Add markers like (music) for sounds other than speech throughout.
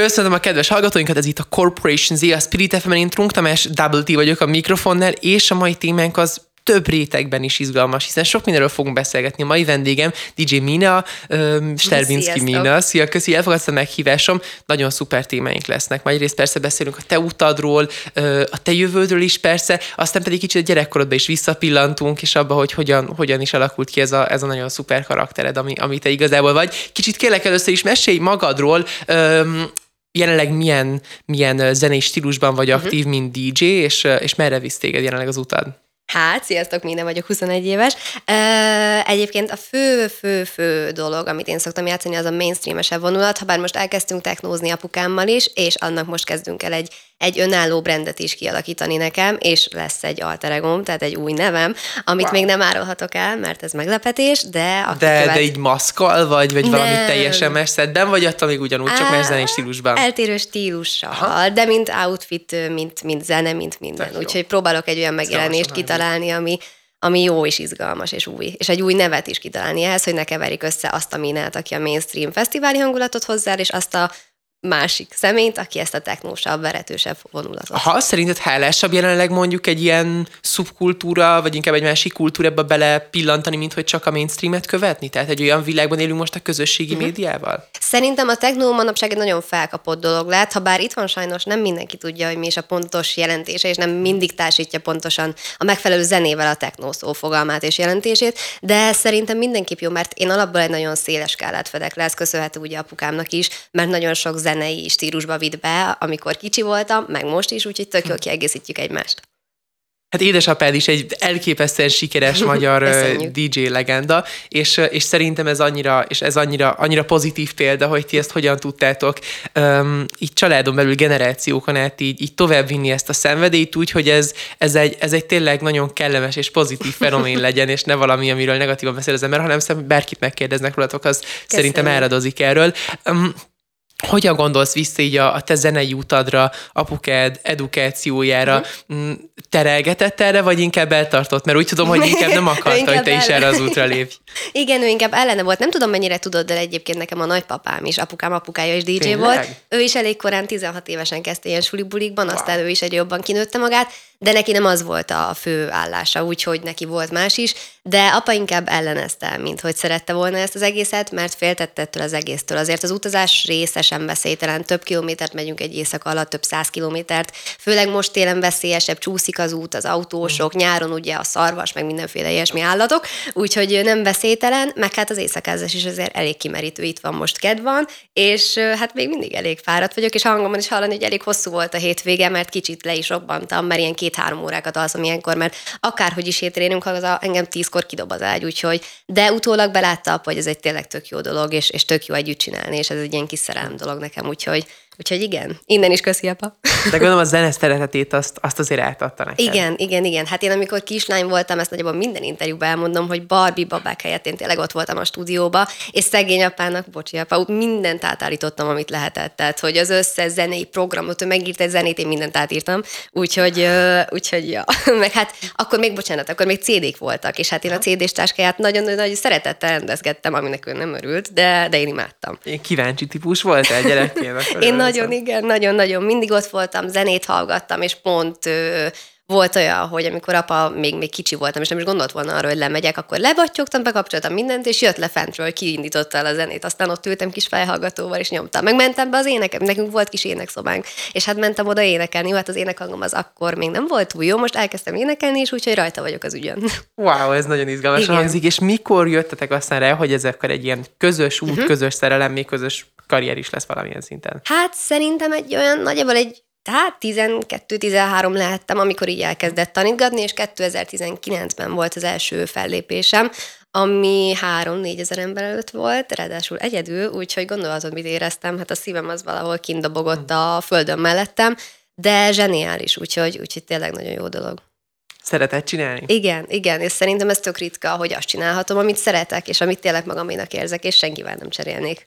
Köszönöm a kedves hallgatóinkat, ez itt a Corporation Z, a Spirit FM, én Trunk Tamás, Double T vagyok a mikrofonnál, és a mai témánk az több rétegben is izgalmas, hiszen sok mindenről fogunk beszélgetni. A mai vendégem DJ Mina, um, Sterbinski Mina. Szia, köszi, elfogadsz a meghívásom. Nagyon szuper témáink lesznek. Majd egyrészt persze beszélünk a te utadról, a te jövődről is persze, aztán pedig kicsit a gyerekkorodba is visszapillantunk, és abba, hogy hogyan, hogyan is alakult ki ez a, ez a nagyon szuper karaktered, ami, ami te igazából vagy. Kicsit kérlek először is mesélj magadról, um, jelenleg milyen, milyen zenei stílusban vagy mhm. aktív, uh-huh. mint DJ, és, és merre visz téged jelenleg az utad? Hát, sziasztok, minden vagyok 21 éves. Egyébként a fő-fő-fő dolog, amit én szoktam játszani, az a mainstreamesebb vonulat, ha bár most elkezdtünk technózni apukámmal is, és annak most kezdünk el egy egy önálló brandet is kialakítani nekem, és lesz egy alter egóm, tehát egy új nevem, amit wow. még nem árulhatok el, mert ez meglepetés, de... De, követ... de így maszkal vagy, vagy nem. valami teljesen messzedben, vagy attól még ugyanúgy, csak más zenei stílusban? Eltérő stílussal, Aha. de mint outfit, mint, mint zene, mint minden. Úgyhogy próbálok egy olyan megjelenést kitalálni, ami, ami jó és izgalmas és új. És egy új nevet is kitalálni ehhez, hogy ne keverik össze azt a minát, aki a mainstream fesztiváli hangulatot hozzá, és azt a másik személyt, aki ezt a technósabb, veretősebb vonulatot. Ha szerinted hálásabb jelenleg mondjuk egy ilyen szubkultúra, vagy inkább egy másik kultúrába bele pillantani, mint hogy csak a mainstreamet követni? Tehát egy olyan világban élünk most a közösségi uh-huh. médiával? Szerintem a technó manapság egy nagyon felkapott dolog lehet, ha bár itt van sajnos nem mindenki tudja, hogy mi is a pontos jelentése, és nem mindig társítja pontosan a megfelelő zenével a technó szó fogalmát és jelentését, de szerintem mindenképp jó, mert én alapból egy nagyon széles skálát fedek le, ez köszönhető ugye apukámnak is, mert nagyon sok zene zenei stílusba vitt be, amikor kicsi voltam, meg most is, úgyhogy tök jól kiegészítjük egymást. Hát édesapád is egy elképesztően sikeres (laughs) magyar DJ legenda, és, és szerintem ez annyira, és ez annyira, annyira pozitív példa, hogy ti ezt hogyan tudtátok um, így családon belül generációkon át így, így továbbvinni ezt a szenvedélyt úgy, hogy ez, ez, egy, ez egy tényleg nagyon kellemes és pozitív (laughs) fenomén legyen, és ne valami, amiről negatívan beszél az ember, hanem bárkit megkérdeznek rólatok, az Köszönöm. szerintem áradozik erről. Um, hogyan gondolsz vissza így a, a te zenei utadra, apukád edukációjára? Uh-huh. Terelgetett erre, vagy inkább eltartott? Mert úgy tudom, hogy inkább nem (laughs) akarta, hogy te is erre az útra lépj. (laughs) Igen, ő inkább ellene volt. Nem tudom, mennyire tudod, de egyébként nekem a nagypapám is, apukám apukája is DJ Tényleg? volt. Ő is elég korán, 16 évesen kezdte ilyen sulibulikban, wow. aztán ő is egy jobban kinőtte magát, de neki nem az volt a fő állása, úgyhogy neki volt más is, de apa inkább ellenezte, mint hogy szerette volna ezt az egészet, mert féltette ettől az egésztől. Azért az utazás részesen veszélytelen, több kilométert megyünk egy éjszaka alatt, több száz kilométert, főleg most télen veszélyesebb, csúszik az út, az autósok, mm. nyáron ugye a szarvas, meg mindenféle ilyesmi állatok, úgyhogy nem veszélytelen, meg hát az éjszakázás is azért elég kimerítő, itt van most kedv van, és hát még mindig elég fáradt vagyok, és hangomon is hallani, hogy elég hosszú volt a hétvége, mert kicsit le is robbantam, mert ilyen két-három órákat alszom ilyenkor, mert akárhogy is étrénünk, az a, engem tízkor kidob az ágy, úgyhogy, de utólag belátta, hogy ez egy tényleg tök jó dolog, és, és tök jó együtt csinálni, és ez egy ilyen kis szerelem dolog nekem, úgyhogy Úgyhogy igen, innen is köszi, apa. De gondolom a zene szeretetét azt, azt azért átadta neked. Igen, igen, igen. Hát én amikor kislány voltam, ezt nagyjából minden interjúban elmondom, hogy Barbie babák helyett én tényleg ott voltam a stúdióba, és szegény apának, bocsi apa, mindent átállítottam, amit lehetett. Tehát, hogy az összes zenei programot, ő megírt egy zenét, én mindent átírtam. Úgyhogy, úgyhogy ja. (laughs) meg hát akkor még, bocsánat, akkor még CD-k voltak, és hát én a CD-s táskáját nagyon-nagyon szeretettel rendezgettem, aminek ő nem örült, de, de én imádtam. Én kíváncsi típus voltál gyerekként? én nagyon, igen, nagyon-nagyon. Mindig ott voltam, zenét hallgattam, és pont volt olyan, hogy amikor apa még, még kicsi voltam, és nem is gondolt volna arra, hogy lemegyek, akkor lebattyogtam, bekapcsoltam mindent, és jött le fentről, hogy kiindította el a zenét. Aztán ott ültem kis fejhallgatóval, és nyomtam. Meg mentem be az énekem, nekünk volt kis énekszobánk, és hát mentem oda énekelni. Jó, hát az énekhangom az akkor még nem volt túl jó, most elkezdtem énekelni, és úgyhogy rajta vagyok az ügyön. (laughs) Wow, ez nagyon izgalmas hangzik. És mikor jöttetek aztán rá, hogy ez akkor egy ilyen közös út, uh-huh. közös szerelem, még közös karrier is lesz valamilyen szinten? Hát szerintem egy olyan nagyjából egy tehát 12-13 lehettem, amikor így elkezdett tanítgatni, és 2019-ben volt az első fellépésem, ami 3-4 ezer ember előtt volt, ráadásul egyedül, úgyhogy gondolhatod, mit éreztem, hát a szívem az valahol kindobogott a földön mellettem, de zseniális, úgyhogy, úgyhogy tényleg nagyon jó dolog. Szeretett csinálni? Igen, igen, és szerintem ez tök ritka, hogy azt csinálhatom, amit szeretek, és amit tényleg magaménak érzek, és senkivel nem cserélnék.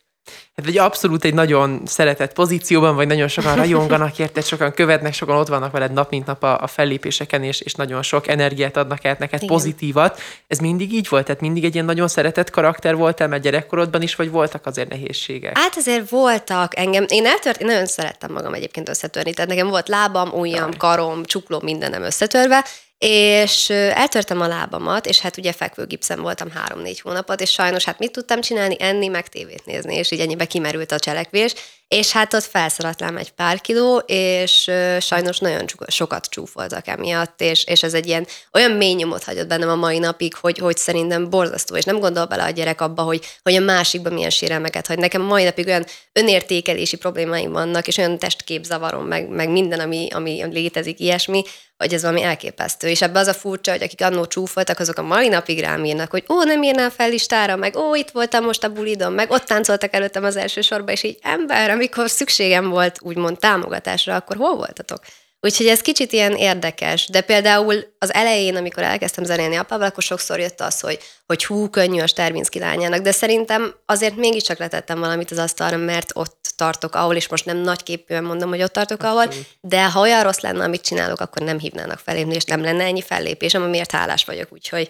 Hát vagy abszolút egy nagyon szeretett pozícióban, vagy nagyon sokan rajonganak érted, sokan követnek, sokan ott vannak veled nap mint nap a, a fellépéseken, és, és nagyon sok energiát adnak át neked, Igen. pozitívat. Ez mindig így volt? Tehát mindig egy ilyen nagyon szeretett karakter voltál, mert gyerekkorodban is, vagy voltak azért nehézségek? Hát azért voltak engem, én eltört, én nagyon szerettem magam egyébként összetörni, tehát nekem volt lábam, ujjam, karom, csukló, mindenem összetörve, és eltörtem a lábamat, és hát ugye fekvőgipszen voltam három-négy hónapot, és sajnos hát mit tudtam csinálni? Enni, meg tévét nézni, és így ennyibe kimerült a cselekvés, és hát ott felszaladt rám egy pár kiló, és sajnos nagyon sokat csúfoltak emiatt, és, és ez egy ilyen olyan mély nyomot hagyott bennem a mai napig, hogy, hogy szerintem borzasztó, és nem gondol bele a gyerek abba, hogy, hogy a másikban milyen sérelmeket hagy. Nekem mai napig olyan önértékelési problémáim vannak, és olyan testképzavarom, meg, meg minden, ami, ami létezik, ilyesmi, hogy ez valami elképesztő. És ebbe az a furcsa, hogy akik annó csúfoltak, azok a mai napig rám írnak, hogy ó, nem írnál fel listára, meg ó, itt voltam most a bulidon, meg ott táncoltak előttem az első sorba, és így ember, amikor szükségem volt úgymond támogatásra, akkor hol voltatok? Úgyhogy ez kicsit ilyen érdekes, de például az elején, amikor elkezdtem zenélni apával, akkor sokszor jött az, hogy, hogy hú, könnyű a Stervinski lányának, de szerintem azért mégiscsak letettem valamit az asztalra, mert ott tartok, ahol, és most nem nagy képűen mondom, hogy ott tartok, ahol, de ha olyan rossz lenne, amit csinálok, akkor nem hívnának felépni, és nem lenne ennyi fellépésem, amiért hálás vagyok, úgyhogy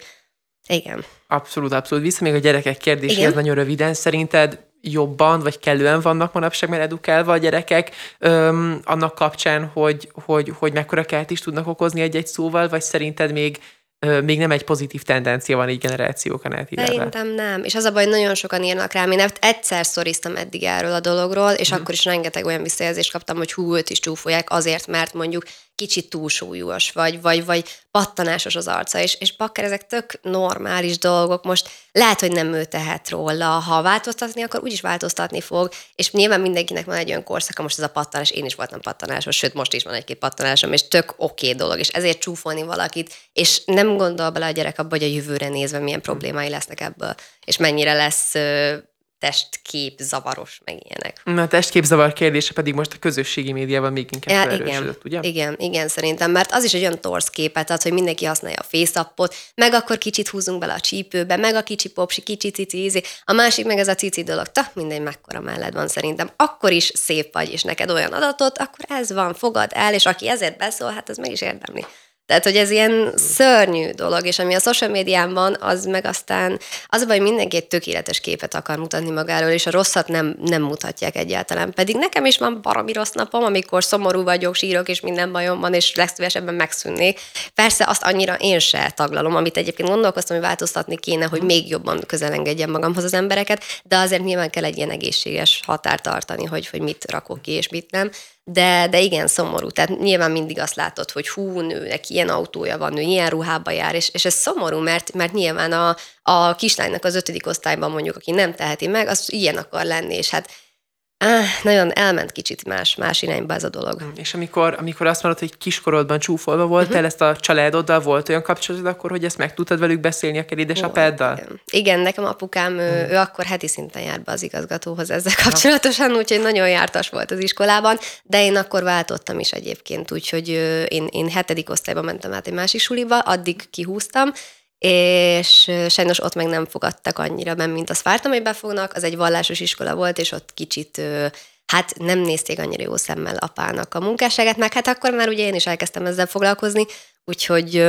igen. Abszolút, abszolút. Vissza még a gyerekek kérdéséhez nagyon röviden. Szerinted jobban, vagy kellően vannak manapság már edukálva a gyerekek öm, annak kapcsán, hogy, hogy, hogy mekkora kelt is tudnak okozni egy-egy szóval, vagy szerinted még még nem egy pozitív tendencia van így generációkon átívelve. Szerintem nem. És az a baj, hogy nagyon sokan írnak rám. Én egyszer szoriztam eddig erről a dologról, és mm. akkor is rengeteg olyan visszajelzést kaptam, hogy hú, őt is csúfolják azért, mert mondjuk kicsit túlsúlyos, vagy, vagy, vagy pattanásos az arca, és, és bakker, ezek tök normális dolgok. Most lehet, hogy nem ő tehet róla, ha változtatni, akkor úgyis változtatni fog, és nyilván mindenkinek van egy olyan korszaka, most ez a pattanás, én is voltam pattanásos, sőt, most is van egy-két pattanásom, és tök oké okay dolog, és ezért csúfolni valakit, és nem gondol bele a gyerek abba, hogy a jövőre nézve milyen problémái lesznek ebből, és mennyire lesz testkép zavaros, meg ilyenek. Na, a testkép zavar kérdése pedig most a közösségi médiában még inkább ja, igen, ugye? Igen, igen, szerintem, mert az is egy olyan torsz képet ad, hogy mindenki használja a FaceAppot, meg akkor kicsit húzunk bele a csípőbe, meg a kicsi popsi, kicsi cici, ízi. a másik meg ez a cici dolog, ta, mindegy, mekkora mellett van szerintem. Akkor is szép vagy, és neked olyan adatot, akkor ez van, fogad el, és aki ezért beszól, hát az meg is érdemli. Tehát, hogy ez ilyen szörnyű dolog, és ami a social médián van, az meg aztán az a baj, hogy mindenki egy tökéletes képet akar mutatni magáról, és a rosszat nem, nem mutatják egyáltalán. Pedig nekem is van baromi rossz napom, amikor szomorú vagyok, sírok, és minden bajom van, és legszívesebben megszűnnék. Persze azt annyira én se taglalom, amit egyébként gondolkoztam, hogy változtatni kéne, hogy még jobban közel engedjem magamhoz az embereket, de azért nyilván kell egy ilyen egészséges határt tartani, hogy, hogy mit rakok ki, és mit nem de, de igen, szomorú. Tehát nyilván mindig azt látod, hogy hú, nőnek ilyen autója van, nő ilyen ruhába jár, és, és ez szomorú, mert, mert nyilván a, a kislánynak az ötödik osztályban mondjuk, aki nem teheti meg, az ilyen akar lenni, és hát Ah, nagyon elment kicsit más, más irányba ez a dolog. Mm, és amikor, amikor azt mondod, hogy kiskorodban csúfolva voltál, uh-huh. ezt a családoddal volt olyan kapcsolatod akkor, hogy ezt meg tudtad velük beszélni a édesapáddal? Igen. igen, nekem apukám, uh-huh. ő, ő akkor heti szinten járt be az igazgatóhoz ezzel kapcsolatosan, úgyhogy nagyon jártas volt az iskolában, de én akkor váltottam is egyébként, úgyhogy én, én hetedik osztályba mentem át egy másik suliba, addig kihúztam, és sajnos ott meg nem fogadtak annyira be, mint azt vártam, hogy befognak. Az egy vallásos iskola volt, és ott kicsit hát nem nézték annyira jó szemmel apának a munkásságát, meg hát akkor már ugye én is elkezdtem ezzel foglalkozni, Úgyhogy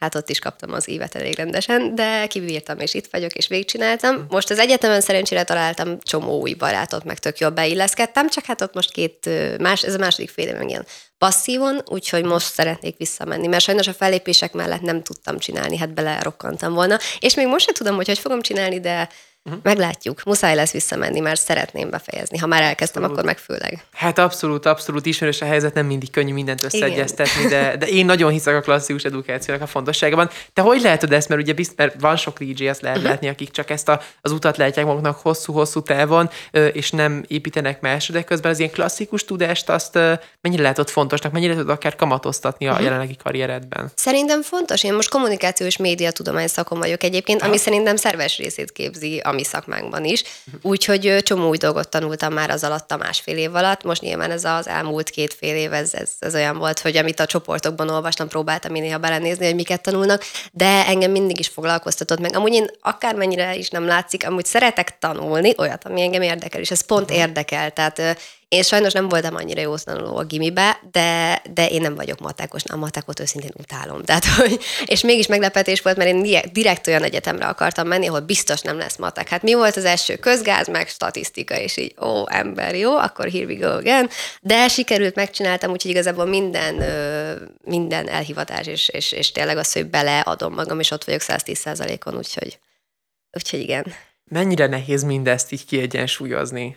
hát ott is kaptam az évet elég rendesen, de kibírtam, és itt vagyok, és végigcsináltam. Most az egyetemen szerencsére találtam csomó új barátot, meg tök jól beilleszkedtem, csak hát ott most két, más, ez a második fél éve ilyen passzívon, úgyhogy most szeretnék visszamenni, mert sajnos a fellépések mellett nem tudtam csinálni, hát belerokkantam volna, és még most sem tudom, hogy hogy fogom csinálni, de Uh-huh. Meglátjuk. Muszáj lesz visszamenni, mert szeretném befejezni. Ha már elkezdtem, abszolút. akkor meg főleg. Hát abszolút, abszolút ismerős a helyzet, nem mindig könnyű mindent összeegyeztetni, de, (laughs) de én nagyon hiszek a klasszikus edukációnak a fontosságában. Te hogy látod ezt, mert ugye bizt, mert van sok DJ, ezt lehet uh-huh. látni, akik csak ezt a, az utat látják maguknak hosszú-hosszú távon, és nem építenek másra, de közben az ilyen klasszikus tudást azt mennyire látod fontosnak, mennyire tudod akár kamatoztatni a uh-huh. jelenlegi karrieredben? Szerintem fontos. Én most kommunikációs média tudomány szakon vagyok egyébként, ami szerintem szerves részét képzi a mi szakmánkban is. Úgyhogy csomó új dolgot tanultam már az alatt a másfél év alatt. Most nyilván ez az elmúlt két fél év, ez, ez, ez olyan volt, hogy amit a csoportokban olvastam, próbáltam néha belenézni, hogy miket tanulnak, de engem mindig is foglalkoztatott meg. Amúgy én akármennyire is nem látszik, amúgy szeretek tanulni olyat, ami engem érdekel, és ez pont érdekel. Tehát én sajnos nem voltam annyira jó tanuló a gimibe, de, de én nem vagyok matekos, a matekot őszintén utálom. Tehát, (laughs) hogy, és mégis meglepetés volt, mert én direkt olyan egyetemre akartam menni, ahol biztos nem lesz matek. Hát mi volt az első közgáz, meg statisztika, és így, ó, ember, jó, akkor here we go again. De sikerült, megcsináltam, úgyhogy igazából minden, minden elhivatás, és, és, és tényleg az, hogy beleadom magam, és ott vagyok 110%-on, úgyhogy, úgyhogy igen. Mennyire nehéz mindezt így kiegyensúlyozni?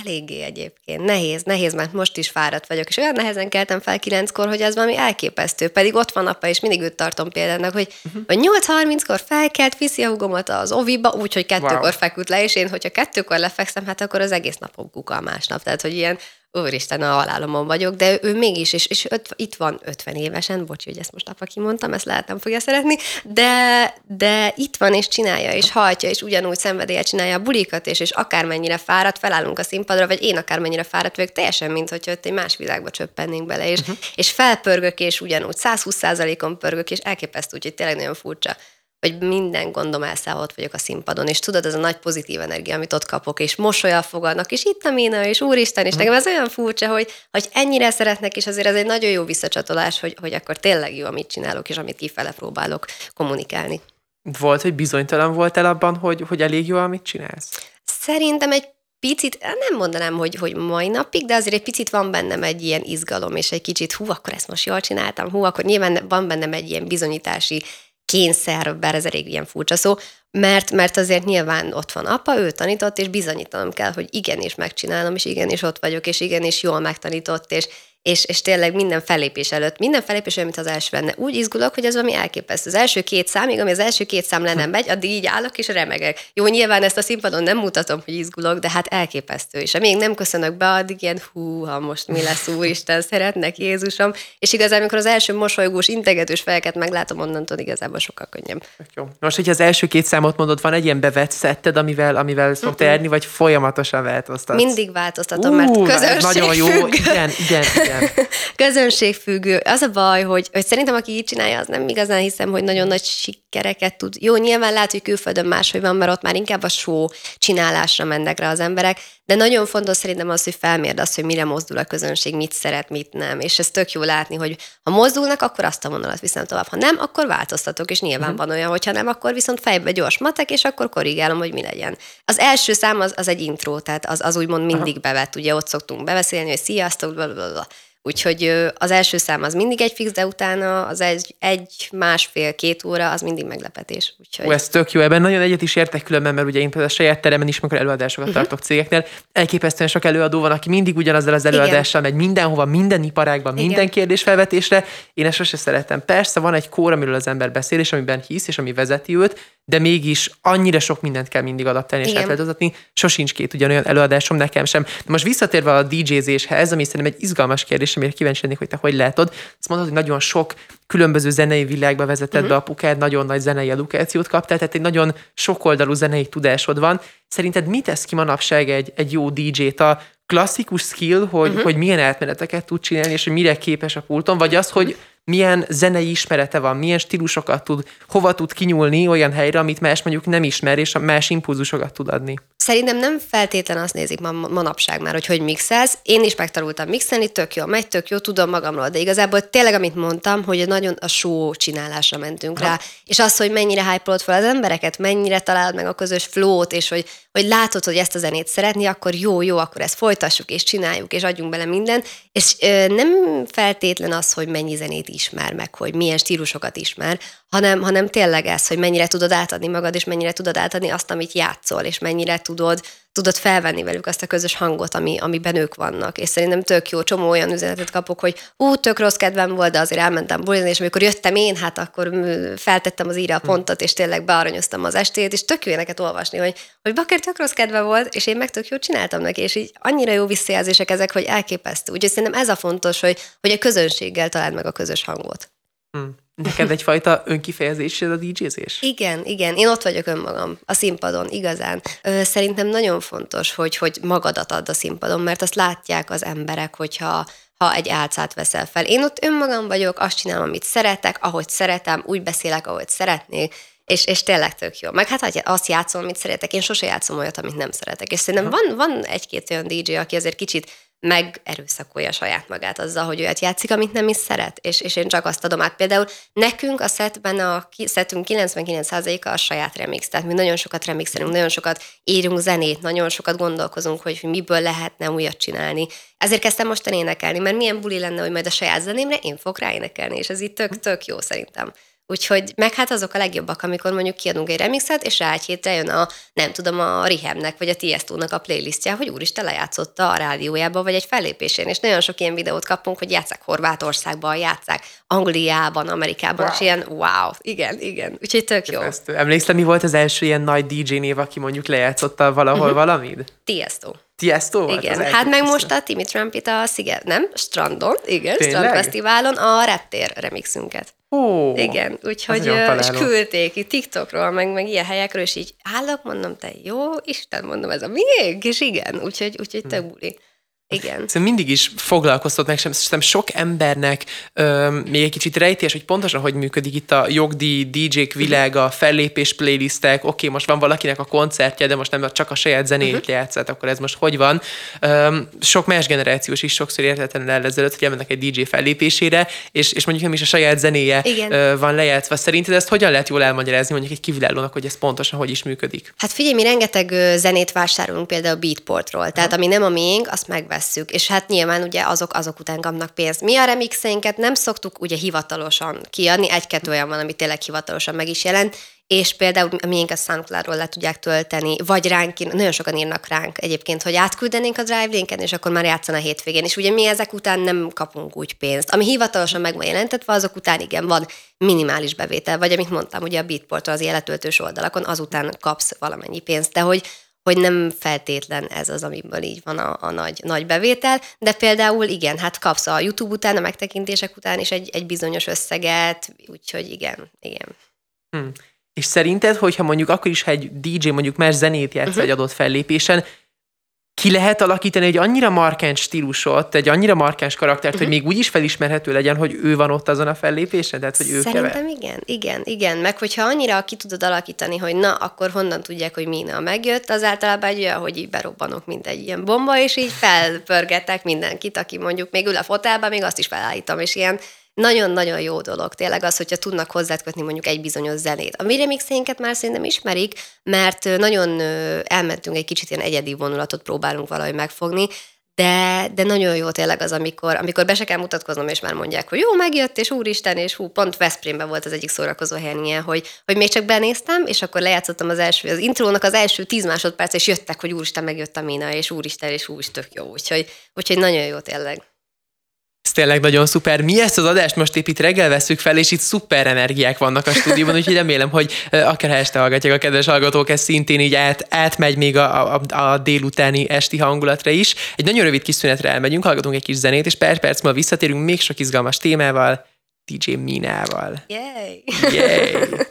Eléggé egyébként. Nehéz, nehéz, mert most is fáradt vagyok, és olyan nehezen keltem fel kilenckor, hogy ez valami elképesztő. Pedig ott van apa, és mindig őt tartom példának, hogy, uh-huh. hogy 8.30-kor felkelt, viszi a hugomat az oviba, úgyhogy kettőkor wow. feküdt le, és én, hogyha kettőkor lefekszem, hát akkor az egész napom kuka másnap. Tehát, hogy ilyen úristen, a halálomon vagyok, de ő mégis, és, és öt, itt van 50 évesen, bocsi, hogy ezt most apa kimondtam, ezt lehet nem fogja szeretni, de, de itt van, és csinálja, és hajtja, és ugyanúgy szenvedélye csinálja a bulikat, és, és akármennyire fáradt, felállunk a színpadra, vagy én akármennyire fáradt vagyok, teljesen, mint hogy ott egy más világba csöppennénk bele, és, uh-huh. és felpörgök, és ugyanúgy 120%-on pörgök, és elképesztő, úgyhogy tényleg nagyon furcsa hogy minden gondom elszállott vagyok a színpadon, és tudod, ez a nagy pozitív energia, amit ott kapok, és mosolyal fogadnak, és itt a Mina, és úristen, és nekem ez olyan furcsa, hogy, hogy ennyire szeretnek, és azért ez egy nagyon jó visszacsatolás, hogy, hogy akkor tényleg jó, amit csinálok, és amit kifele próbálok kommunikálni. Volt, hogy bizonytalan voltál abban, hogy, hogy elég jó, amit csinálsz? Szerintem egy picit, nem mondanám, hogy, hogy mai napig, de azért egy picit van bennem egy ilyen izgalom, és egy kicsit, hú, akkor ezt most jól csináltam, hú, akkor nyilván van bennem egy ilyen bizonyítási kényszer, bár ez elég ilyen furcsa szó, mert, mert azért nyilván ott van apa, ő tanított, és bizonyítanom kell, hogy igenis megcsinálom, és igenis ott vagyok, és igenis jól megtanított, és, és, és tényleg minden felépés előtt, minden felépés olyan, mint az első lenne. Úgy izgulok, hogy ez valami elképesztő. Az első két számig, ami az első két szám lenne megy, addig így állok és remegek. Jó, nyilván ezt a színpadon nem mutatom, hogy izgulok, de hát elképesztő. És amíg nem köszönök be, addig ilyen hú, ha most mi lesz, úristen, (laughs) szeretnek Jézusom. És igazán, amikor az első mosolygós, integetős fejeket meglátom, onnantól igazából sokkal könnyebb. Jó. Most, hogyha az első két számot mondod, van egy ilyen bevett szetted, amivel, amivel szoktál uh-uh. vagy folyamatosan változtatsz? Mindig változtatom, uh, mert közönség nagyon jó. Igen, igen, igen. (laughs) Közönségfüggő. Az a baj, hogy, hogy szerintem aki így csinálja, az nem igazán hiszem, hogy nagyon nagy sikereket tud. Jó, nyilván lehet, hogy külföldön máshogy van, mert ott már inkább a show csinálásra mennek rá az emberek, de nagyon fontos szerintem az, hogy felmérd azt, hogy mire mozdul a közönség, mit szeret, mit nem. És ez tök jó látni, hogy ha mozdulnak, akkor azt a vonalat viszem tovább. Ha nem, akkor változtatok, és nyilván uh-huh. van olyan, hogyha nem, akkor viszont fejbe gyors matek, és akkor korrigálom, hogy mi legyen. Az első szám az, az egy intro, tehát az, az úgymond mindig Aha. bevett. Ugye ott szoktunk beveszélni, hogy sziasztok, blablabla. Úgyhogy az első szám az mindig egy fix, de utána az egy, egy másfél, két óra az mindig meglepetés. Úgyhogy... Ó, ez tök jó, ebben nagyon egyet is értek különben, mert ugye én például a saját teremen is, amikor előadásokat uh-huh. tartok cégeknél, elképesztően sok előadó van, aki mindig ugyanazzal az előadással Igen. megy mindenhova, minden iparágban, Igen. minden kérdés felvetésre. Én ezt sose szeretem. Persze van egy kór, amiről az ember beszél, és amiben hisz, és ami vezeti őt, de mégis annyira sok mindent kell mindig adaptálni és átváltoztatni. Sosincs két ugyanolyan előadásom nekem sem. De most visszatérve a DJ-zéshez, ami szerintem egy izgalmas kérdés, amire kíváncsi lennék, hogy te hogy látod. Azt mondod, hogy nagyon sok különböző zenei világba vezetett uh-huh. be apukád, nagyon nagy zenei edukációt kaptál, tehát egy nagyon sokoldalú zenei tudásod van. Szerinted mit tesz ki manapság egy, egy jó DJ-t? A klasszikus skill, hogy, uh-huh. hogy milyen átmeneteket tud csinálni, és hogy mire képes a pulton, vagy az, hogy milyen zenei ismerete van, milyen stílusokat tud, hova tud kinyúlni olyan helyre, amit más mondjuk nem ismer, és más impulzusokat tud adni. Szerintem nem feltétlen azt nézik ma, manapság már, hogy hogy mixelsz. Én is megtanultam mixelni, tök jó, megy, tök jó, tudom magamról, de igazából tényleg, amit mondtam, hogy nagyon a show csinálásra mentünk ha. rá, és az, hogy mennyire hype fel az embereket, mennyire találod meg a közös flót, és hogy, hogy látod, hogy ezt a zenét szeretni, akkor jó, jó, akkor ezt folytassuk, és csináljuk, és adjunk bele mindent, és ö, nem feltétlen az, hogy mennyi zenét ismer meg, hogy milyen stílusokat ismer, hanem, hanem tényleg ez, hogy mennyire tudod átadni magad, és mennyire tudod átadni azt, amit játszol, és mennyire tudod, tudod felvenni velük azt a közös hangot, ami, amiben ők vannak. És szerintem tök jó, csomó olyan üzenetet kapok, hogy ú, tök rossz kedvem volt, de azért elmentem bulizni, és amikor jöttem én, hát akkor feltettem az íra a hm. pontot, és tényleg bearanyoztam az estét, és tök jó neked olvasni, hogy, hogy Baker tök rossz kedve volt, és én meg tök jó csináltam neki, és így annyira jó visszajelzések ezek, hogy elképesztő. Úgyhogy szerintem ez a fontos, hogy, hogy a közönséggel találd meg a közös hangot. Hmm. Neked egyfajta önkifejezésed a DJ-zés? Igen, igen. Én ott vagyok önmagam a színpadon, igazán. Ö, szerintem nagyon fontos, hogy, hogy magadat add a színpadon, mert azt látják az emberek, hogyha ha egy álcát veszel fel. Én ott önmagam vagyok, azt csinálom, amit szeretek, ahogy szeretem, úgy beszélek, ahogy szeretnék, és, és tényleg tök jó. Meg hát azt játszom, amit szeretek. Én sose játszom olyat, amit nem szeretek. És szerintem van, van egy-két olyan DJ, aki azért kicsit megerőszakolja saját magát azzal, hogy olyat játszik, amit nem is szeret, és, és én csak azt adom át. Például nekünk a setben a setünk 99%-a a saját remix, tehát mi nagyon sokat remixelünk, nagyon sokat írunk zenét, nagyon sokat gondolkozunk, hogy miből lehetne újat csinálni. Ezért kezdtem most énekelni, mert milyen buli lenne, hogy majd a saját zenémre én fogok ráénekelni, és ez itt tök, tök jó szerintem. Úgyhogy meg hát azok a legjobbak, amikor mondjuk kiadunk egy remixet, és rá egy hétre jön a, nem tudom, a Rihemnek, vagy a Tiesto-nak a playlistje, hogy úristen lejátszotta a rádiójába, vagy egy fellépésén, és nagyon sok ilyen videót kapunk, hogy játszák Horvátországban, játszák Angliában, Amerikában, wow. és ilyen wow, igen, igen, úgyhogy tök jó. Emlékszel, mi volt az első ilyen nagy DJ név, aki mondjuk lejátszotta valahol uh-huh. valamit? Tiesto. Tiesto? Igen, hát, hát meg most a Timmy Trumpet a Sziget, nem? Strandon, igen, Tényleg? Strand Fesztiválon a Reptér remixünket. Ó, Igen, úgyhogy és küldték TikTokról, meg, meg ilyen helyekről, és így állok, mondom, te jó, Isten, mondom, ez a miénk, és igen, úgyhogy, úgyhogy tök buli. Igen. Szóval mindig is foglalkoztat meg, sem, sok embernek ö, még egy kicsit rejtés, hogy pontosan hogy működik itt a jogdi DJ-k világa, fellépés playlistek, oké, okay, most van valakinek a koncertje, de most nem csak a saját zenét uh-huh. játszat, akkor ez most hogy van? Ö, sok más generációs is sokszor értetlen el ezelőtt, hogy elmennek egy DJ fellépésére, és, és mondjuk nem is a saját zenéje ö, van lejátszva. Szerinted ezt hogyan lehet jól elmagyarázni mondjuk egy kívülállónak, hogy ez pontosan hogy is működik? Hát figyelj, mi rengeteg zenét vásárolunk például Beatportról, tehát uh-huh. ami nem a miénk, azt megvesz vesszük, és hát nyilván ugye azok, azok után kapnak pénzt. Mi a remixeinket nem szoktuk ugye hivatalosan kiadni, egy-kettő olyan van, ami tényleg hivatalosan meg is jelent, és például a miénk a soundcloud le tudják tölteni, vagy ránk, nagyon sokan írnak ránk egyébként, hogy átküldenénk a drive linken, és akkor már játszana a hétvégén. És ugye mi ezek után nem kapunk úgy pénzt. Ami hivatalosan meg van jelentetve, azok után igen, van minimális bevétel, vagy amit mondtam, ugye a Beatport az életöltős oldalakon, azután kapsz valamennyi pénzt, de hogy hogy nem feltétlen ez az, amiből így van a, a nagy, nagy bevétel, de például igen, hát kapsz a YouTube után, a megtekintések után is egy, egy bizonyos összeget, úgyhogy igen, igen. Hmm. És szerinted, hogyha mondjuk akkor is, ha egy DJ mondjuk más zenét játsz uh-huh. egy adott fellépésen, ki lehet alakítani egy annyira markáns stílusot, egy annyira markáns karaktert, uh-huh. hogy mhm. még úgy is felismerhető legyen, hogy ő van ott azon a fellépésen? Tehát, hogy ő Szerintem keve... igen, igen, igen. Meg hogyha annyira ki tudod alakítani, hogy na, akkor honnan tudják, hogy Mina megjött, az általában egy olyan, hogy így berobbanok, mint egy ilyen bomba, és így felpörgetek mindenkit, aki mondjuk még ül a fotelben, még azt is felállítom, és ilyen nagyon-nagyon jó dolog tényleg az, hogyha tudnak hozzákötni mondjuk egy bizonyos zenét. A mi remixénket már szerintem ismerik, mert nagyon elmentünk egy kicsit ilyen egyedi vonulatot próbálunk valahogy megfogni, de, de nagyon jó tényleg az, amikor, amikor be se kell mutatkoznom, és már mondják, hogy jó, megjött, és úristen, és hú, pont Veszprémben volt az egyik szórakozó helyen ilyen, hogy, hogy még csak benéztem, és akkor lejátszottam az első, az intrónak az első tíz másodperc, és jöttek, hogy úristen, megjött a Mina, és úristen, és hú, is tök jó, úgyhogy, úgyhogy nagyon jó tényleg. Ez tényleg nagyon szuper. Mi ezt az adást most épp itt reggel veszük fel, és itt szuper energiák vannak a stúdióban, úgyhogy remélem, hogy akár este hallgatják a kedves hallgatók, ez szintén így át, átmegy még a, a, a délutáni esti hangulatra is. Egy nagyon rövid kis szünetre elmegyünk, hallgatunk egy kis zenét, és per perc múlva visszatérünk még sok izgalmas témával, DJ Minával. Yay! Yay!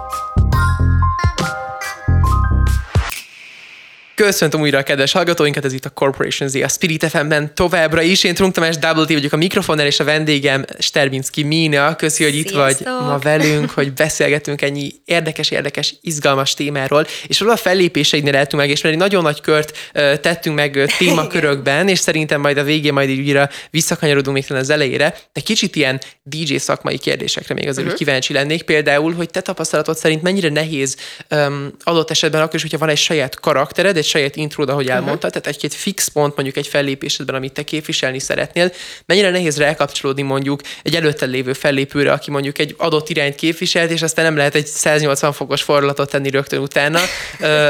Köszöntöm újra a kedves hallgatóinkat, ez itt a Corporation Z, a Spirit FM-ben továbbra is. Én Trunk Tamás Double T vagyok a mikrofonnál, és a vendégem Sterbinski Mína. Köszi, hogy itt Sziasztok. vagy ma velünk, hogy beszélgetünk ennyi érdekes-érdekes, izgalmas témáról. És róla a fellépéseidnél eltünk meg, és mert egy nagyon nagy kört tettünk meg témakörökben, és szerintem majd a végén majd így újra visszakanyarodunk még az elejére. De kicsit ilyen DJ szakmai kérdésekre még azért uh-huh. kíváncsi lennék. Például, hogy te tapasztalatod szerint mennyire nehéz um, adott esetben akkor is, hogyha van egy saját karaktered, egy saját intród, ahogy elmondtad, uh-huh. tehát egy-két fix pont mondjuk egy fellépésedben, amit te képviselni szeretnél, mennyire nehéz rákapcsolódni mondjuk egy előtte lévő fellépőre, aki mondjuk egy adott irányt képviselt, és aztán nem lehet egy 180 fokos fordulatot tenni rögtön utána,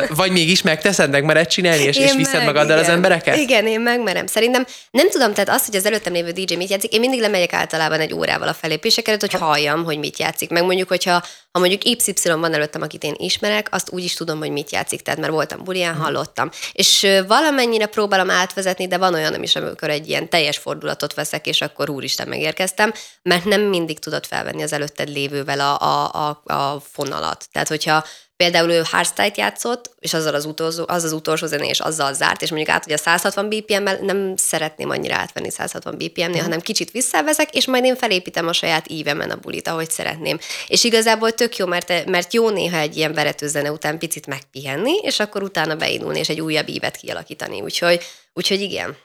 vagy mégis megteszed, meg mered csinálni, és, és viszed meg, magaddal igen. az embereket? Igen, én megmerem. Szerintem nem tudom, tehát azt, hogy az előttem lévő DJ mit játszik, én mindig lemegyek általában egy órával a fellépések előtt, hogy halljam, hogy mit játszik. Meg mondjuk, hogyha ha mondjuk Y van előttem, akit én ismerek, azt úgy is tudom, hogy mit játszik, tehát mert voltam bulián, mhm. Hallottam. És valamennyire próbálom átvezetni, de van olyan is, amikor egy ilyen teljes fordulatot veszek, és akkor úristen megérkeztem, mert nem mindig tudod felvenni az előtted lévővel a, a, a, a fonalat. Tehát, hogyha Például ő hardstyle játszott, és azzal az, utolsó, az az utolsó zené, és azzal zárt, és mondjuk át, hogy a 160 BPM-mel nem szeretném annyira átvenni 160 BPM-nél, mm. hanem kicsit visszavezek, és majd én felépítem a saját ívemen a bulit, ahogy szeretném. És igazából tök jó, mert, mert jó néha egy ilyen verető zene után picit megpihenni, és akkor utána beindulni, és egy újabb ívet kialakítani. Úgyhogy, úgyhogy igen.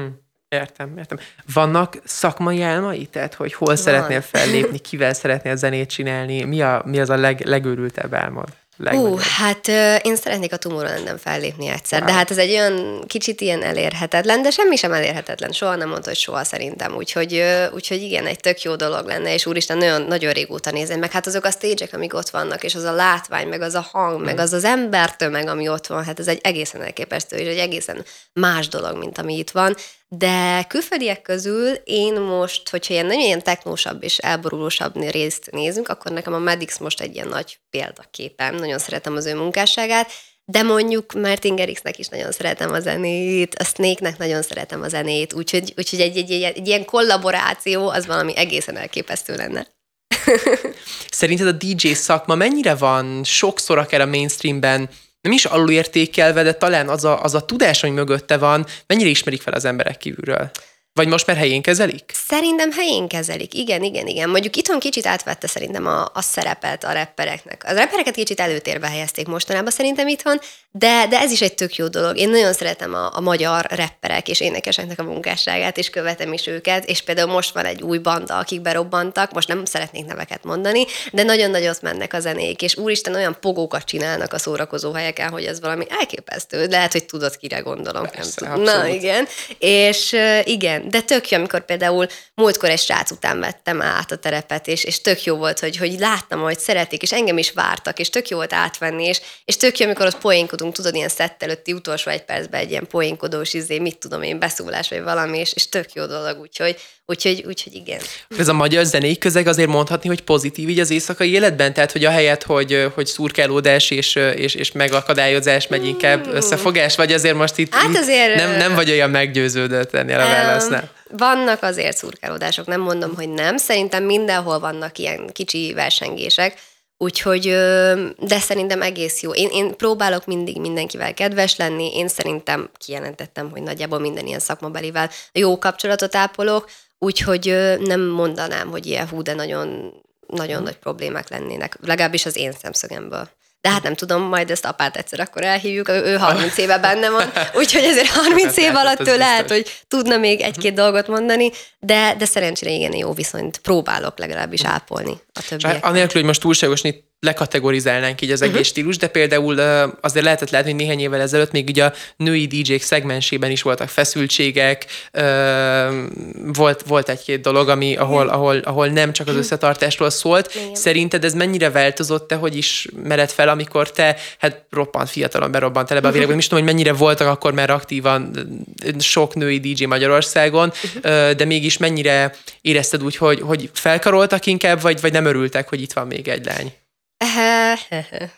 Mm. Értem, értem. Vannak szakmai álmai? Tehát, hogy hol Van. szeretnél fellépni, kivel szeretnél zenét csinálni? Mi, a, mi az a leg, legőrültebb álmod? Ú, hát uh, én szeretnék a Tomorrowland-en fellépni egyszer, wow. de hát ez egy olyan kicsit ilyen elérhetetlen, de semmi sem elérhetetlen. Soha nem mondta, hogy soha szerintem. Úgyhogy, uh, úgyhogy igen, egy tök jó dolog lenne, és úristen, nagyon, nagyon régóta nézem, meg hát azok a stage amik ott vannak, és az a látvány, meg az a hang, mm. meg az az embertömeg, ami ott van, hát ez egy egészen elképesztő, és egy egészen más dolog, mint ami itt van. De külföldiek közül én most, hogyha ilyen nagyon ilyen technósabb és elborulósabb részt nézünk, akkor nekem a Medix most egy ilyen nagy példaképem. Nagyon szeretem az ő munkásságát, de mondjuk Martin Gerixnek is nagyon szeretem a zenét, a Snake-nek nagyon szeretem a zenét, úgyhogy, úgyhogy egy, egy, egy, egy ilyen kollaboráció az valami egészen elképesztő lenne. (laughs) Szerinted a DJ szakma mennyire van sokszor akár a mainstreamben nem is alulértékelve, de talán az a, az a tudás, ami mögötte van, mennyire ismerik fel az emberek kívülről? Vagy most már helyén kezelik? Szerintem helyén kezelik, igen, igen, igen. Mondjuk itthon kicsit átvette szerintem a, a szerepet a rappereknek. A rappereket kicsit előtérbe helyezték mostanában szerintem itthon, de, de ez is egy tök jó dolog. Én nagyon szeretem a, a magyar rapperek és énekeseknek a munkásságát, és követem is őket, és például most van egy új banda, akik berobbantak, most nem szeretnék neveket mondani, de nagyon nagyot mennek a zenék, és úristen olyan pogókat csinálnak a szórakozó helyeken, hogy ez valami elképesztő. Lehet, hogy tudod, kire gondolom. Persze, nem tudom. Na igen. És igen, de tök jó, amikor például múltkor egy srác után vettem át a terepet, és, és tök jó volt, hogy, hogy láttam, hogy szeretik, és engem is vártak, és tök jó volt átvenni, és, és tök jó, amikor ott poénkodunk, tudod, ilyen szett előtti utolsó egy percben egy ilyen poénkodós izé, mit tudom én, beszólás vagy valami, és, és tök jó dolog, úgyhogy, Úgyhogy, úgyhogy igen. Ez a magyar zenék közeg azért mondhatni, hogy pozitív így az éjszakai életben? Tehát, hogy ahelyett, hogy, hogy szurkálódás és, és, és megakadályozás megy inkább hmm. összefogás, vagy azért most itt, hát azért, nem, nem vagy olyan meggyőződött ennél a válasznál? Vannak azért szurkálódások, nem mondom, hogy nem. Szerintem mindenhol vannak ilyen kicsi versengések, Úgyhogy, de szerintem egész jó. Én, én próbálok mindig mindenkivel kedves lenni, én szerintem kijelentettem, hogy nagyjából minden ilyen szakmabelivel jó kapcsolatot ápolok, Úgyhogy nem mondanám, hogy ilyen hú, de nagyon, nagyon nagy problémák lennének, legalábbis az én szemszögemből. De hát nem tudom, majd ezt apát egyszer akkor elhívjuk, ő 30 éve benne van, (laughs) úgyhogy ezért 30 év alatt ő lehet, hogy tudna még egy-két dolgot mondani, de, de szerencsére igen, jó viszonyt próbálok legalábbis ápolni a többiek. Anélkül, hogy most túlságosan lekategorizálnánk így az egész uh-huh. stílus, de például azért lehetett látni, hogy néhány évvel ezelőtt még ugye a női DJ-k szegmensében is voltak feszültségek, volt, volt egy-két dolog, ami, ahol, ahol, ahol nem csak az összetartásról szólt. Igen. Szerinted ez mennyire változott te, hogy is mered fel, amikor te, hát roppant fiatalon berobbant ebbe a világba, uh-huh. tudom, hogy mennyire voltak akkor már aktívan sok női DJ Magyarországon, uh-huh. de mégis mennyire érezted úgy, hogy, hogy felkaroltak inkább, vagy, vagy nem örültek, hogy itt van még egy lány?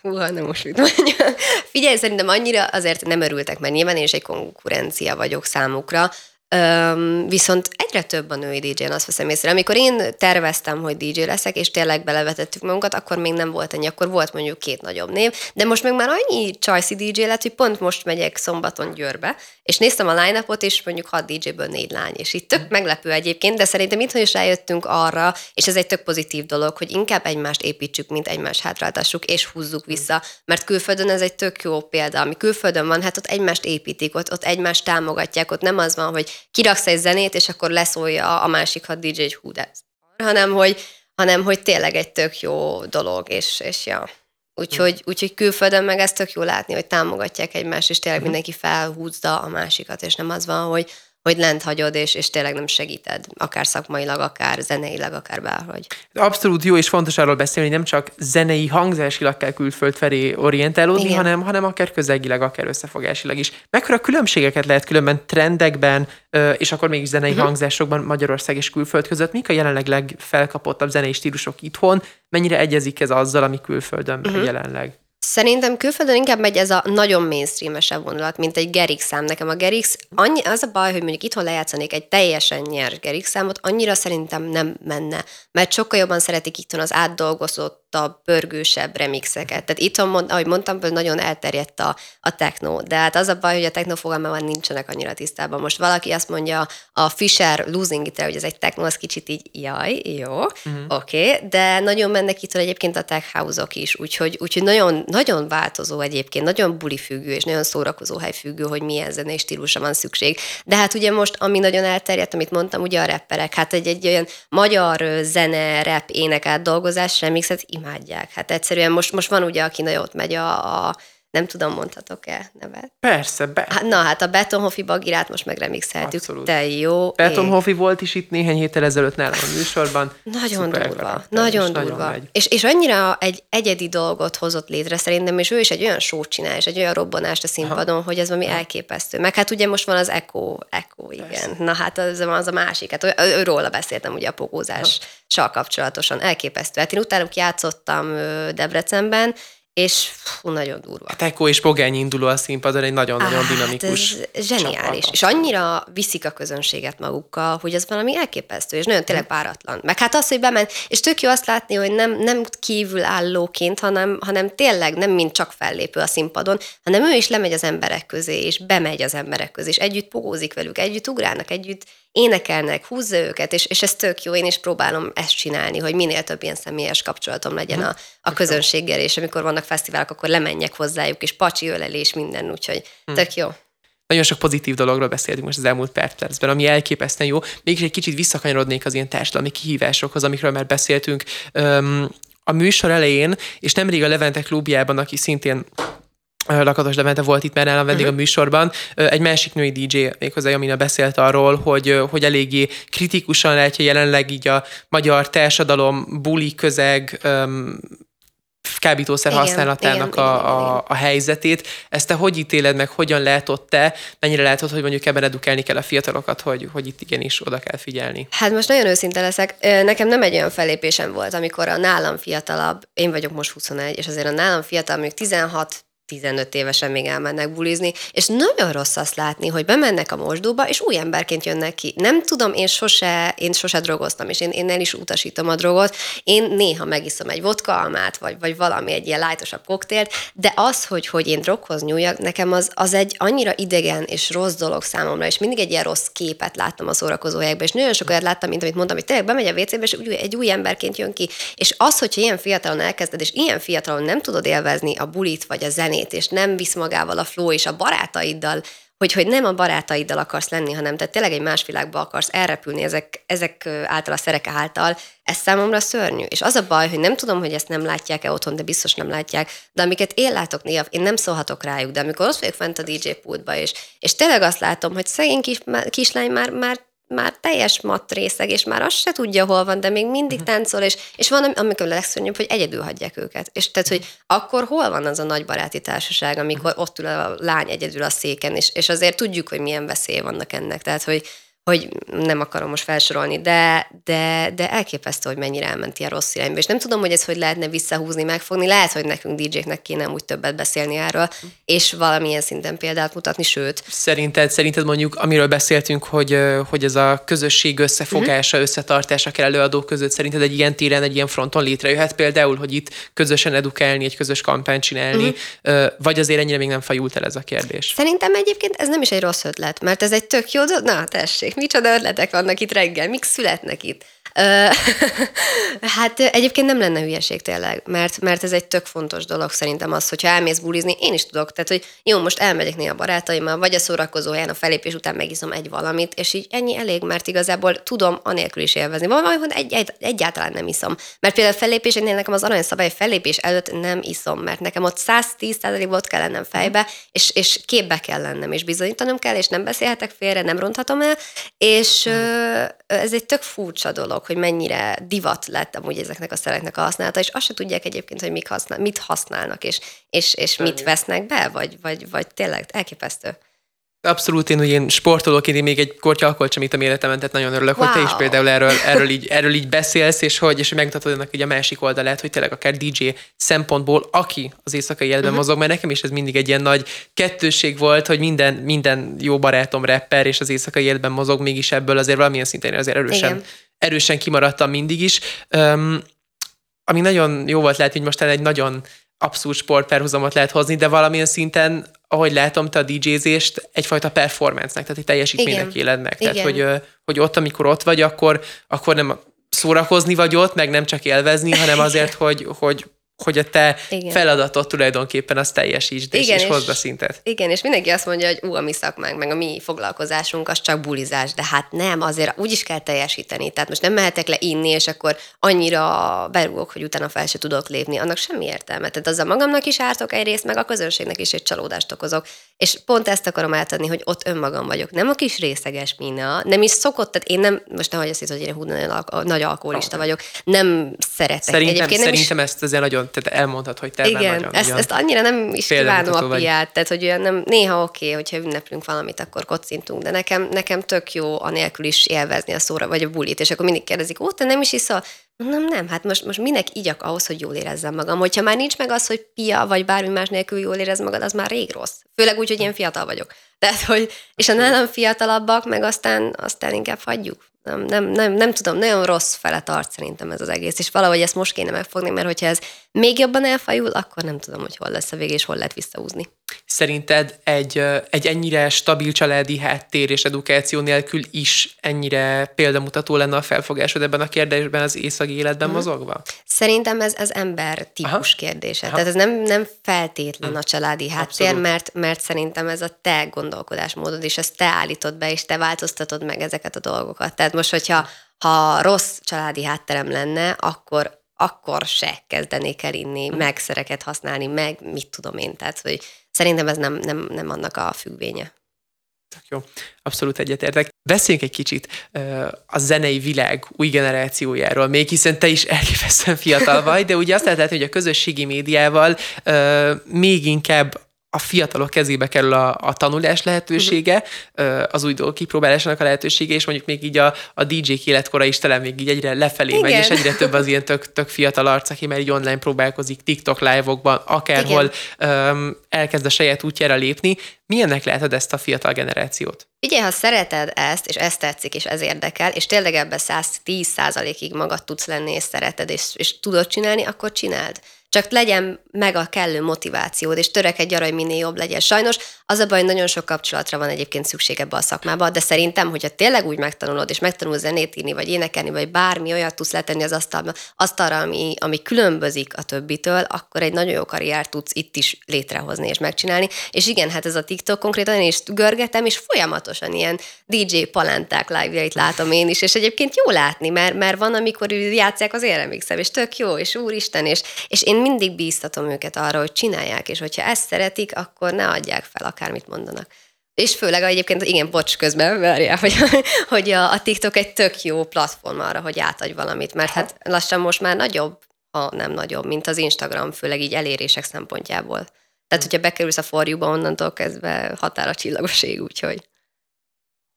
Húha, nem most mit mondjam. Figyelj, szerintem annyira azért nem örültek, mert nyilván én is egy konkurencia vagyok számukra, Üm, viszont egyre több a női DJ-n, azt veszem észre. Amikor én terveztem, hogy DJ leszek, és tényleg belevetettük magunkat, akkor még nem volt ennyi, akkor volt mondjuk két nagyobb név, de most meg már annyi csajszi DJ lett, hogy pont most megyek szombaton Győrbe, és néztem a line és mondjuk 6 DJ-ből négy lány, és itt tök meglepő egyébként, de szerintem itt is rájöttünk arra, és ez egy tök pozitív dolog, hogy inkább egymást építsük, mint egymást hátráltassuk, és húzzuk vissza, mert külföldön ez egy tök jó példa, ami külföldön van, hát ott egymást építik, ott, ott egymást támogatják, ott nem az van, hogy kiraksz egy zenét, és akkor leszólja a másik hat DJ, hogy hú, de hanem hogy, hanem hogy tényleg egy tök jó dolog, és, és ja. Úgyhogy, úgyhogy külföldön meg ezt tök jó látni, hogy támogatják egymást, és tényleg mindenki felhúzza a másikat, és nem az van, hogy hogy lent hagyod, és, és tényleg nem segíted, akár szakmailag, akár zeneileg, akár bárhogy. Abszolút jó, és fontos arról beszélni, hogy nem csak zenei hangzásilag kell külföld felé orientálódni, hanem, hanem akár közegileg, akár összefogásilag is. Mekkora különbségeket lehet különben trendekben, és akkor mégis zenei uh-huh. hangzásokban Magyarország és külföld között? Mik a jelenleg legfelkapottabb zenei stílusok itthon? Mennyire egyezik ez azzal, ami külföldön uh-huh. jelenleg? Szerintem külföldön inkább megy ez a nagyon mainstreamesebb vonulat, mint egy Gerix szám. Nekem a Gerix, annyi, az a baj, hogy mondjuk itthon lejátszanék egy teljesen nyers Gerix számot, annyira szerintem nem menne, mert sokkal jobban szeretik itthon az átdolgozott a pörgősebb remixeket. Tehát itt, ahogy mondtam, nagyon elterjedt a, a techno, de hát az a baj, hogy a techno fogalmában nincsenek annyira tisztában. Most valaki azt mondja a Fisher Losing it hogy ez egy techno, az kicsit így, jaj, jó, uh-huh. oké, okay, de nagyon mennek itt egyébként a tech house-ok is, úgyhogy, úgyhogy nagyon, nagyon változó egyébként, nagyon buli függő és nagyon szórakozó hely függő, hogy milyen zenei stílusra van szükség. De hát ugye most, ami nagyon elterjedt, amit mondtam, ugye a rapperek, hát egy, egy olyan magyar zene, rap, ének átdolgozás remixet imádják. Hát egyszerűen most, most van ugye, aki nagyon ott megy a, a nem tudom, mondhatok-e nevet? Persze. Be... Hát, na, hát a Betonhofi bagirát most megremixeltük. Abszolút. Te jó. Betonhofi volt is itt néhány héttel ezelőtt nálam a műsorban. Nagyon Szuper durva. Nagyon durva. Nagyon és, és annyira egy egyedi dolgot hozott létre szerintem, és ő is egy olyan sót csinál, és egy olyan robbanást a színpadon, ha. hogy ez valami elképesztő. Meg hát ugye most van az Echo, Echo igen. Persze. Na hát az, az a másik. Hát őróla beszéltem ugye a pogózással kapcsolatosan. Elképesztő. Hát én utánuk játszottam Debrecenben, és fú, nagyon durva. Hát Eko és Pogány induló a színpadon egy nagyon-nagyon ah, dinamikus ez zseniális. Csapat. És annyira viszik a közönséget magukkal, hogy ez valami elképesztő, és nagyon tényleg páratlan. Meg hát az, hogy bement, és tök jó azt látni, hogy nem, nem kívülállóként, hanem, hanem tényleg nem mint csak fellépő a színpadon, hanem ő is lemegy az emberek közé, és bemegy az emberek közé, és együtt pogózik velük, együtt ugrálnak, együtt énekelnek, húzza őket, és, és ez tök jó, én is próbálom ezt csinálni, hogy minél több ilyen személyes kapcsolatom legyen a, a közönséggel, és amikor vannak fesztiválok, akkor lemenjek hozzájuk, és pacsi ölelés, minden, úgyhogy hm. tök jó. Nagyon sok pozitív dologról beszéltünk most az elmúlt percben, ami elképesztően jó. Mégis egy kicsit visszakanyarodnék az ilyen társadalmi kihívásokhoz, amikről már beszéltünk. a műsor elején, és nemrég a Levente klubjában, aki szintén Lakatos Levente volt itt már nálam vendég uh-huh. a műsorban. Egy másik női DJ, méghozzá Jamina beszélt arról, hogy, hogy eléggé kritikusan látja jelenleg így a magyar társadalom, buli közeg, um, kábítószer igen, használatának igen, a, igen, a, igen. a helyzetét. Ezt te hogy ítéled meg, hogyan látod te, mennyire látod, hogy mondjuk ebben edukálni kell a fiatalokat, hogy, hogy itt igenis oda kell figyelni? Hát most nagyon őszinte leszek. Nekem nem egy olyan fellépésem volt, amikor a nálam fiatalabb, én vagyok most 21, és azért a nálam fiatal, mondjuk 16 15 évesen még elmennek bulizni, és nagyon rossz azt látni, hogy bemennek a mosdóba, és új emberként jönnek ki. Nem tudom, én sose, én sose drogoztam, és én, én el is utasítom a drogot. Én néha megiszom egy vodka almát, vagy, vagy valami egy ilyen lájtosabb koktélt, de az, hogy, hogy én droghoz nyúljak, nekem az, az egy annyira idegen és rossz dolog számomra, és mindig egy ilyen rossz képet láttam a szórakozó és nagyon sok olyat láttam, mint amit mondtam, hogy tényleg bemegy a WC-be, és egy új emberként jön ki. És az, hogyha ilyen fiatalon elkezded, és ilyen fiatalon nem tudod élvezni a bulit vagy a zenét, zenét, és nem visz magával a flow és a barátaiddal, hogy, hogy nem a barátaiddal akarsz lenni, hanem te tényleg egy más világba akarsz elrepülni ezek, ezek által a szerek által, ez számomra szörnyű. És az a baj, hogy nem tudom, hogy ezt nem látják-e otthon, de biztos nem látják, de amiket én látok néha, én nem szólhatok rájuk, de amikor ott vagyok fent a DJ pultba, és, és tényleg azt látom, hogy szegény kis, kislány már, már már teljes mat részeg, és már azt se tudja, hol van, de még mindig mhm. táncol, és, és van, amikor a legszörnyűbb, hogy egyedül hagyják őket. És tehát, hogy akkor hol van az a nagy baráti társaság, amikor ott ül a lány egyedül a széken, és, és azért tudjuk, hogy milyen veszély vannak ennek. Tehát, hogy, hogy nem akarom most felsorolni, de, de, de elképesztő, hogy mennyire elment ilyen rossz irányba. És nem tudom, hogy ez hogy lehetne visszahúzni, megfogni. Lehet, hogy nekünk DJ-knek kéne úgy többet beszélni erről, és valamilyen szinten példát mutatni, sőt. Szerinted, szerinted mondjuk, amiről beszéltünk, hogy, hogy ez a közösség összefogása, uh-huh. összetartása kell előadók között, szerinted egy ilyen téren, egy ilyen fronton létrejöhet például, hogy itt közösen edukálni, egy közös kampányt csinálni, uh-huh. vagy azért ennyire még nem fajult el ez a kérdés? Szerintem egyébként ez nem is egy rossz ötlet, mert ez egy tök jó, na tessék, micsoda ötletek vannak itt reggel, mik születnek itt. (laughs) hát egyébként nem lenne hülyeség tényleg, mert, mert ez egy tök fontos dolog szerintem az, hogyha elmész bulizni, én is tudok, tehát hogy jó, most elmegyek néha a barátaimmal, vagy a szórakozóján a felépés után megiszom egy valamit, és így ennyi elég, mert igazából tudom anélkül is élvezni. Van hogy egy, egy, egyáltalán nem iszom. Mert például fellépésénél nekem az aranyszabály fellépés előtt nem iszom, mert nekem ott 110 volt kell lennem fejbe, és, és képbe kell lennem, és bizonyítanom kell, és nem beszélhetek félre, nem ronthatom el, és ez egy tök furcsa dolog, hogy mennyire divat lett amúgy ezeknek a szereknek a használata, és azt se tudják egyébként, hogy mik használ, mit használnak, és, és, és mit vesznek be, vagy, vagy, vagy tényleg elképesztő. Abszolút, én, hogy én sportolóként én még egy kortya alkoholt sem ittam életemben, tehát nagyon örülök, wow. hogy te is például erről, (laughs) erről, így, erről így beszélsz, és hogy, és megmutatod ennek így a másik oldalát, hogy tényleg akár DJ szempontból, aki az éjszakai életben uh-huh. mozog, mert nekem is ez mindig egy ilyen nagy kettőség volt, hogy minden, minden jó barátom rapper, és az éjszakai életben mozog, mégis ebből azért valamilyen szinten azért erősen, erősen kimaradtam mindig is. Um, ami nagyon jó volt lehet, hogy most egy nagyon abszolút sportperhuzamot lehet hozni, de valamilyen szinten, ahogy látom, te a DJ-zést egyfajta performance-nek, tehát egy teljesítménynek éled meg. Tehát, hogy, hogy ott, amikor ott vagy, akkor, akkor nem szórakozni vagy ott, meg nem csak élvezni, hanem azért, (laughs) hogy, hogy hogy a te igen. feladatod tulajdonképpen az teljesítsd, és, igen, és hozd a szintet. Igen, és mindenki azt mondja, hogy ú, a mi szakmánk, meg a mi foglalkozásunk, az csak bulizás, de hát nem, azért úgy is kell teljesíteni. Tehát most nem mehetek le inni, és akkor annyira berúgok, hogy utána fel se tudok lépni. Annak semmi értelme. Tehát azzal magamnak is ártok egyrészt, meg a közönségnek is egy csalódást okozok. És pont ezt akarom átadni, hogy ott önmagam vagyok. Nem a kis részeges mina, nem is szokott, tehát én nem, most nehogy azt hisz, hogy én hú, nagy alkoholista vagyok, nem szeretek. Szerintem, Egyébként nem szerintem is... ezt azért nagyon tehát elmondhat, hogy te Igen, nagyon, ezt, ezt annyira nem is kívánom a piát, tehát hogy olyan nem, néha oké, okay, hogyha ünneplünk valamit, akkor kocintunk, de nekem, nekem tök jó anélkül is élvezni a szóra, vagy a bulit, és akkor mindig kérdezik, ó, te nem is iszol? Nem, nem, hát most, most minek igyak ahhoz, hogy jól érezzem magam. Hogyha már nincs meg az, hogy pia, vagy bármi más nélkül jól érez magad, az már rég rossz. Főleg úgy, hogy én fiatal vagyok. Tehát, hogy, és a nálam fiatalabbak, meg aztán, aztán inkább hagyjuk nem, nem, nem, nem tudom, nagyon rossz fele tart szerintem ez az egész, és valahogy ezt most kéne megfogni, mert hogyha ez még jobban elfajul, akkor nem tudom, hogy hol lesz a vége, és hol lehet visszaúzni. Szerinted egy, egy ennyire stabil családi háttér és edukáció nélkül is ennyire példamutató lenne a felfogásod ebben a kérdésben az északi életben hmm. mozogva? Szerintem ez az ember típus Aha. kérdése. Aha. Tehát ez nem, nem feltétlen hmm. a családi háttér, mert, mert szerintem ez a te gondolkodásmódod, és ezt te állítod be, és te változtatod meg ezeket a dolgokat. Tehát most, hogyha ha rossz családi hátterem lenne, akkor akkor se kezdenék el inni, hmm. meg szereket használni, meg mit tudom én. Tehát, hogy szerintem ez nem, nem, nem annak a függvénye. Jó, abszolút egyetértek. Beszéljünk egy kicsit uh, a zenei világ új generációjáról, még hiszen te is elképesztően fiatal vagy, de ugye azt lehet, hogy a közösségi médiával uh, még inkább a fiatalok kezébe kerül a, a tanulás lehetősége, uh-huh. az új dolgok kipróbálásának a lehetősége, és mondjuk még így a, a DJ-k életkora is talán még így egyre lefelé Igen. megy, és egyre több az ilyen tök, tök fiatal arc, aki már így online próbálkozik, TikTok live-okban, akárhol um, elkezd a saját útjára lépni. Milyennek látod ezt a fiatal generációt? Ugye, ha szereted ezt, és ezt tetszik, és ez érdekel, és tényleg ebbe 110 százalékig magad tudsz lenni, és szereted, és, és tudod csinálni, akkor csináld. Csak legyen meg a kellő motivációd, és törekedj arra, hogy minél jobb legyen. Sajnos az a baj, hogy nagyon sok kapcsolatra van egyébként szükség ebbe a szakmába, de szerintem, hogyha tényleg úgy megtanulod, és megtanulsz zenét írni, vagy énekelni, vagy bármi olyat tudsz letenni az asztalba, asztalra, ami, ami különbözik a többitől, akkor egy nagyon jó karriert tudsz itt is létrehozni és megcsinálni. És igen, hát ez a TikTok konkrétan én is görgetem, és folyamatosan ilyen DJ palánták live-jait látom én is, és egyébként jó látni, mert, mert van, amikor játszák az éremixem, és tök jó, és úristen, és, és én mindig bíztatom őket arra, hogy csinálják, és hogyha ezt szeretik, akkor ne adják fel, akármit mondanak. És főleg egyébként, igen, bocs, közben várjál, hogy, hogy a, a TikTok egy tök jó platform arra, hogy átadj valamit, mert hát lassan most már nagyobb, ha nem nagyobb, mint az Instagram, főleg így elérések szempontjából. Tehát, hogyha bekerülsz a forjúba, onnantól kezdve határa csillagoség, úgyhogy...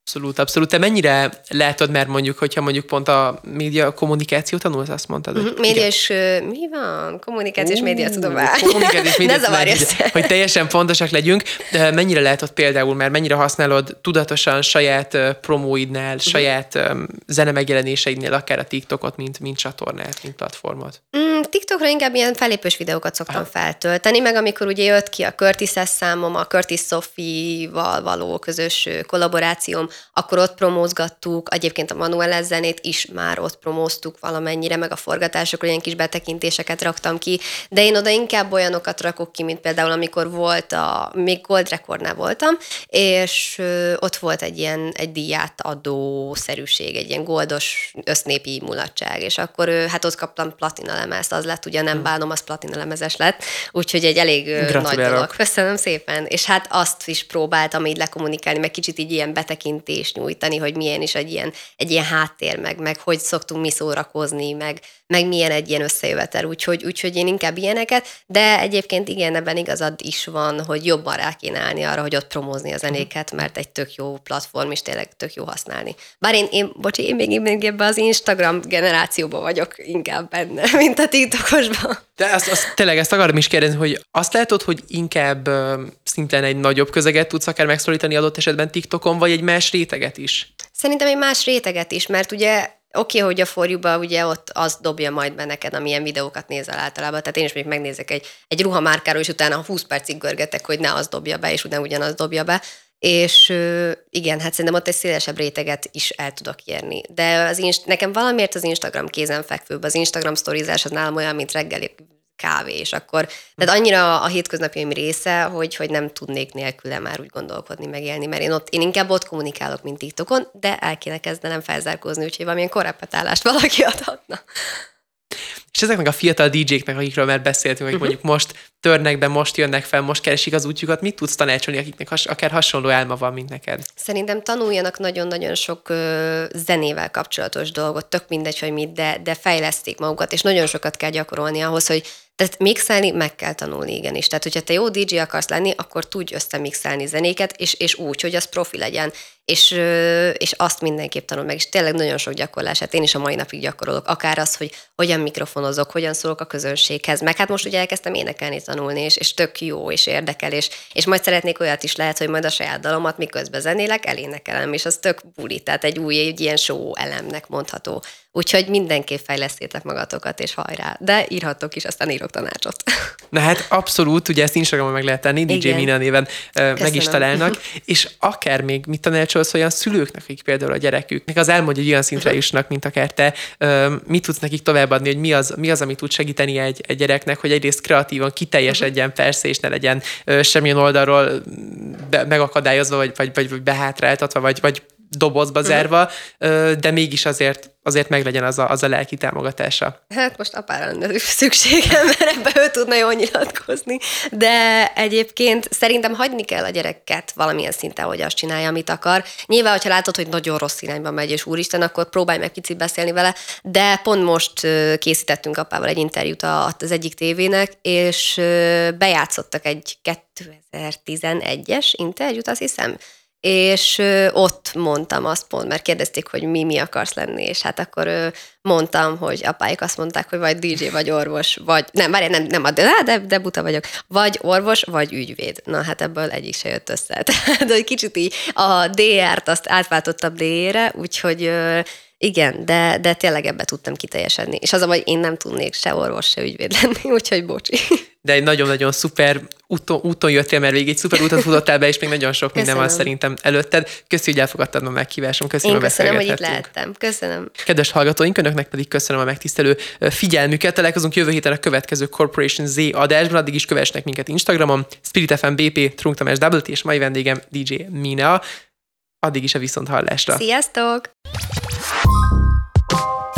Abszolút, abszolút. Te mennyire látod, mert mondjuk, hogyha mondjuk pont a média kommunikáció tanulsz, azt mondtad? Uh-huh. Média és mi van? Kommunikációs uh, média tudomány. Kommunikációs média (laughs) ne tudomány, hogy, hogy teljesen pontosak legyünk. De mennyire látod például, mert mennyire használod tudatosan saját promóidnál, uh-huh. saját um, zene megjelenéseidnél, akár a TikTokot, mint, mint csatornát, mint platformot? Mm, TikTokra inkább ilyen felépős videókat szoktam Aha. feltölteni, meg amikor ugye jött ki a Curtis számom, a Curtis Sophie-val való közös kollaborációm, akkor ott promózgattuk, egyébként a Manuel zenét is már ott promóztuk valamennyire, meg a forgatásokról ilyen kis betekintéseket raktam ki, de én oda inkább olyanokat rakok ki, mint például amikor volt a, még Gold Recordnál voltam, és ott volt egy ilyen egy díját adó szerűség, egy ilyen goldos össznépi mulatság, és akkor hát ott kaptam platina lemezt, az lett, ugye nem hm. bánom, az platina lemezes lett, úgyhogy egy elég nagy dolog. Köszönöm szépen. És hát azt is próbáltam így lekommunikálni, meg kicsit így ilyen betekintést nyújtani, hogy milyen is egy ilyen, egy ilyen háttér, meg, meg hogy szoktunk mi szórakozni, meg, meg milyen egy ilyen összejövetel, úgyhogy, úgyhogy én inkább ilyeneket, de egyébként igen, ebben igazad is van, hogy jobban rá kéne állni arra, hogy ott promózni a zenéket, mert egy tök jó platform, és tényleg tök jó használni. Bár én, én bocsi, én még, még ebben az Instagram generációban vagyok inkább benne, (laughs) mint a TikTokosban. De azt, azt, tényleg ezt akarom is kérdezni, hogy azt látod, hogy inkább szintén egy nagyobb közeget tudsz akár megszólítani adott esetben TikTokon, vagy egy más réteget is? Szerintem egy más réteget is, mert ugye oké, okay, hogy a forjúba ugye ott az dobja majd be neked, amilyen videókat nézel általában. Tehát én is még megnézek egy, egy ruhamárkáról, és utána 20 percig görgetek, hogy ne az dobja be, és utána ugyanaz dobja be. És igen, hát szerintem ott egy szélesebb réteget is el tudok érni. De az inst- nekem valamiért az Instagram kézenfekvőbb, az Instagram sztorizás az nálam olyan, mint reggeli kávé, és akkor, tehát annyira a hétköznapjaim része, hogy, hogy nem tudnék nélküle már úgy gondolkodni, megélni, mert én, ott, én inkább ott kommunikálok, mint TikTokon, de el kéne kezdenem felzárkózni, úgyhogy valamilyen korrepetállást valaki adhatna. És ezeknek a fiatal DJ-knek, akikről már beszéltünk, akik uh-huh. mondjuk most törnek be, most jönnek fel, most keresik az útjukat, mit tudsz tanácsolni, akiknek has, akár hasonló elma van, mint neked? Szerintem tanuljanak nagyon-nagyon sok ö, zenével kapcsolatos dolgot, tök mindegy, hogy mit, de, de fejleszték magukat, és nagyon sokat kell gyakorolni ahhoz, hogy tehát mixelni meg kell tanulni, igenis. Tehát, hogyha te jó DJ akarsz lenni, akkor tudj összemixelni zenéket, és, és úgy, hogy az profi legyen. És, és azt mindenképp tanul meg, és tényleg nagyon sok gyakorlását én is a mai napig gyakorolok. Akár az, hogy hogyan mikrofonozok, hogyan szólok a közönséghez. Meg hát most ugye elkezdtem énekelni, tanulni, és, és tök jó, és érdekel, és, és majd szeretnék olyat is lehet, hogy majd a saját dalomat miközben zenélek, elénekelem, és az tök buli, tehát egy új, egy ilyen show elemnek mondható. Úgyhogy mindenképp fejlesztétek magatokat, és hajrá. De írhatok is, aztán írok tanácsot. (laughs) Na hát abszolút, ugye ezt Instagramon meg lehet tenni, DJ Mina néven Köszönöm. meg is találnak, (laughs) és akár még mit tanácsolsz olyan szülőknek, akik például a gyereküknek az elmondja, hogy olyan szintre jusnak, mint akár te, mit tudsz nekik továbbadni, hogy mi az, mi az ami tud segíteni egy, egy gyereknek, hogy egyrészt kreatívan kiteljesedjen persze, és ne legyen semmilyen oldalról be, megakadályozva, vagy, vagy, vagy behátráltatva, vagy, vagy dobozba zárva, de mégis azért, azért meglegyen az a, az a lelki támogatása. Hát most apára lenne szükségem, mert ebbe ő tudna jól nyilatkozni, de egyébként szerintem hagyni kell a gyereket valamilyen szinten, hogy azt csinálja, amit akar. Nyilván, hogyha látod, hogy nagyon rossz irányba megy, és úristen, akkor próbálj meg picit beszélni vele, de pont most készítettünk apával egy interjút az egyik tévének, és bejátszottak egy 2011-es interjút, azt hiszem, és ott mondtam azt pont, mert kérdezték, hogy mi mi akarsz lenni, és hát akkor mondtam, hogy apáik azt mondták, hogy vagy DJ, vagy orvos, vagy nem, várj, nem, nem, de, de, de buta vagyok, vagy orvos, vagy ügyvéd. Na hát ebből egyik se jött össze. (laughs) Tehát egy kicsit így a DR-t azt átváltottam D-re, úgyhogy igen, de, de tényleg ebbe tudtam kiteljesedni. És az hogy én nem tudnék se orvos, se ügyvéd lenni, (laughs) úgyhogy bocsi. De egy nagyon-nagyon szuper úton, úton jöttél, mert végig egy szuper úton futottál be, és még nagyon sok minden van szerintem előtted. Köszi, hogy elfogadtad a meghívásom. Köszönöm, Én köszönöm, hogy itt lehettem. Köszönöm. Kedves hallgatóink, önöknek pedig köszönöm a megtisztelő figyelmüket. Találkozunk jövő héten a következő Corporation Z adásban. Addig is kövessenek minket Instagramon, Spirit FM BP, Trunk Tamás Double T, és mai vendégem DJ Mina. Addig is a viszont hallásra. Sziasztok!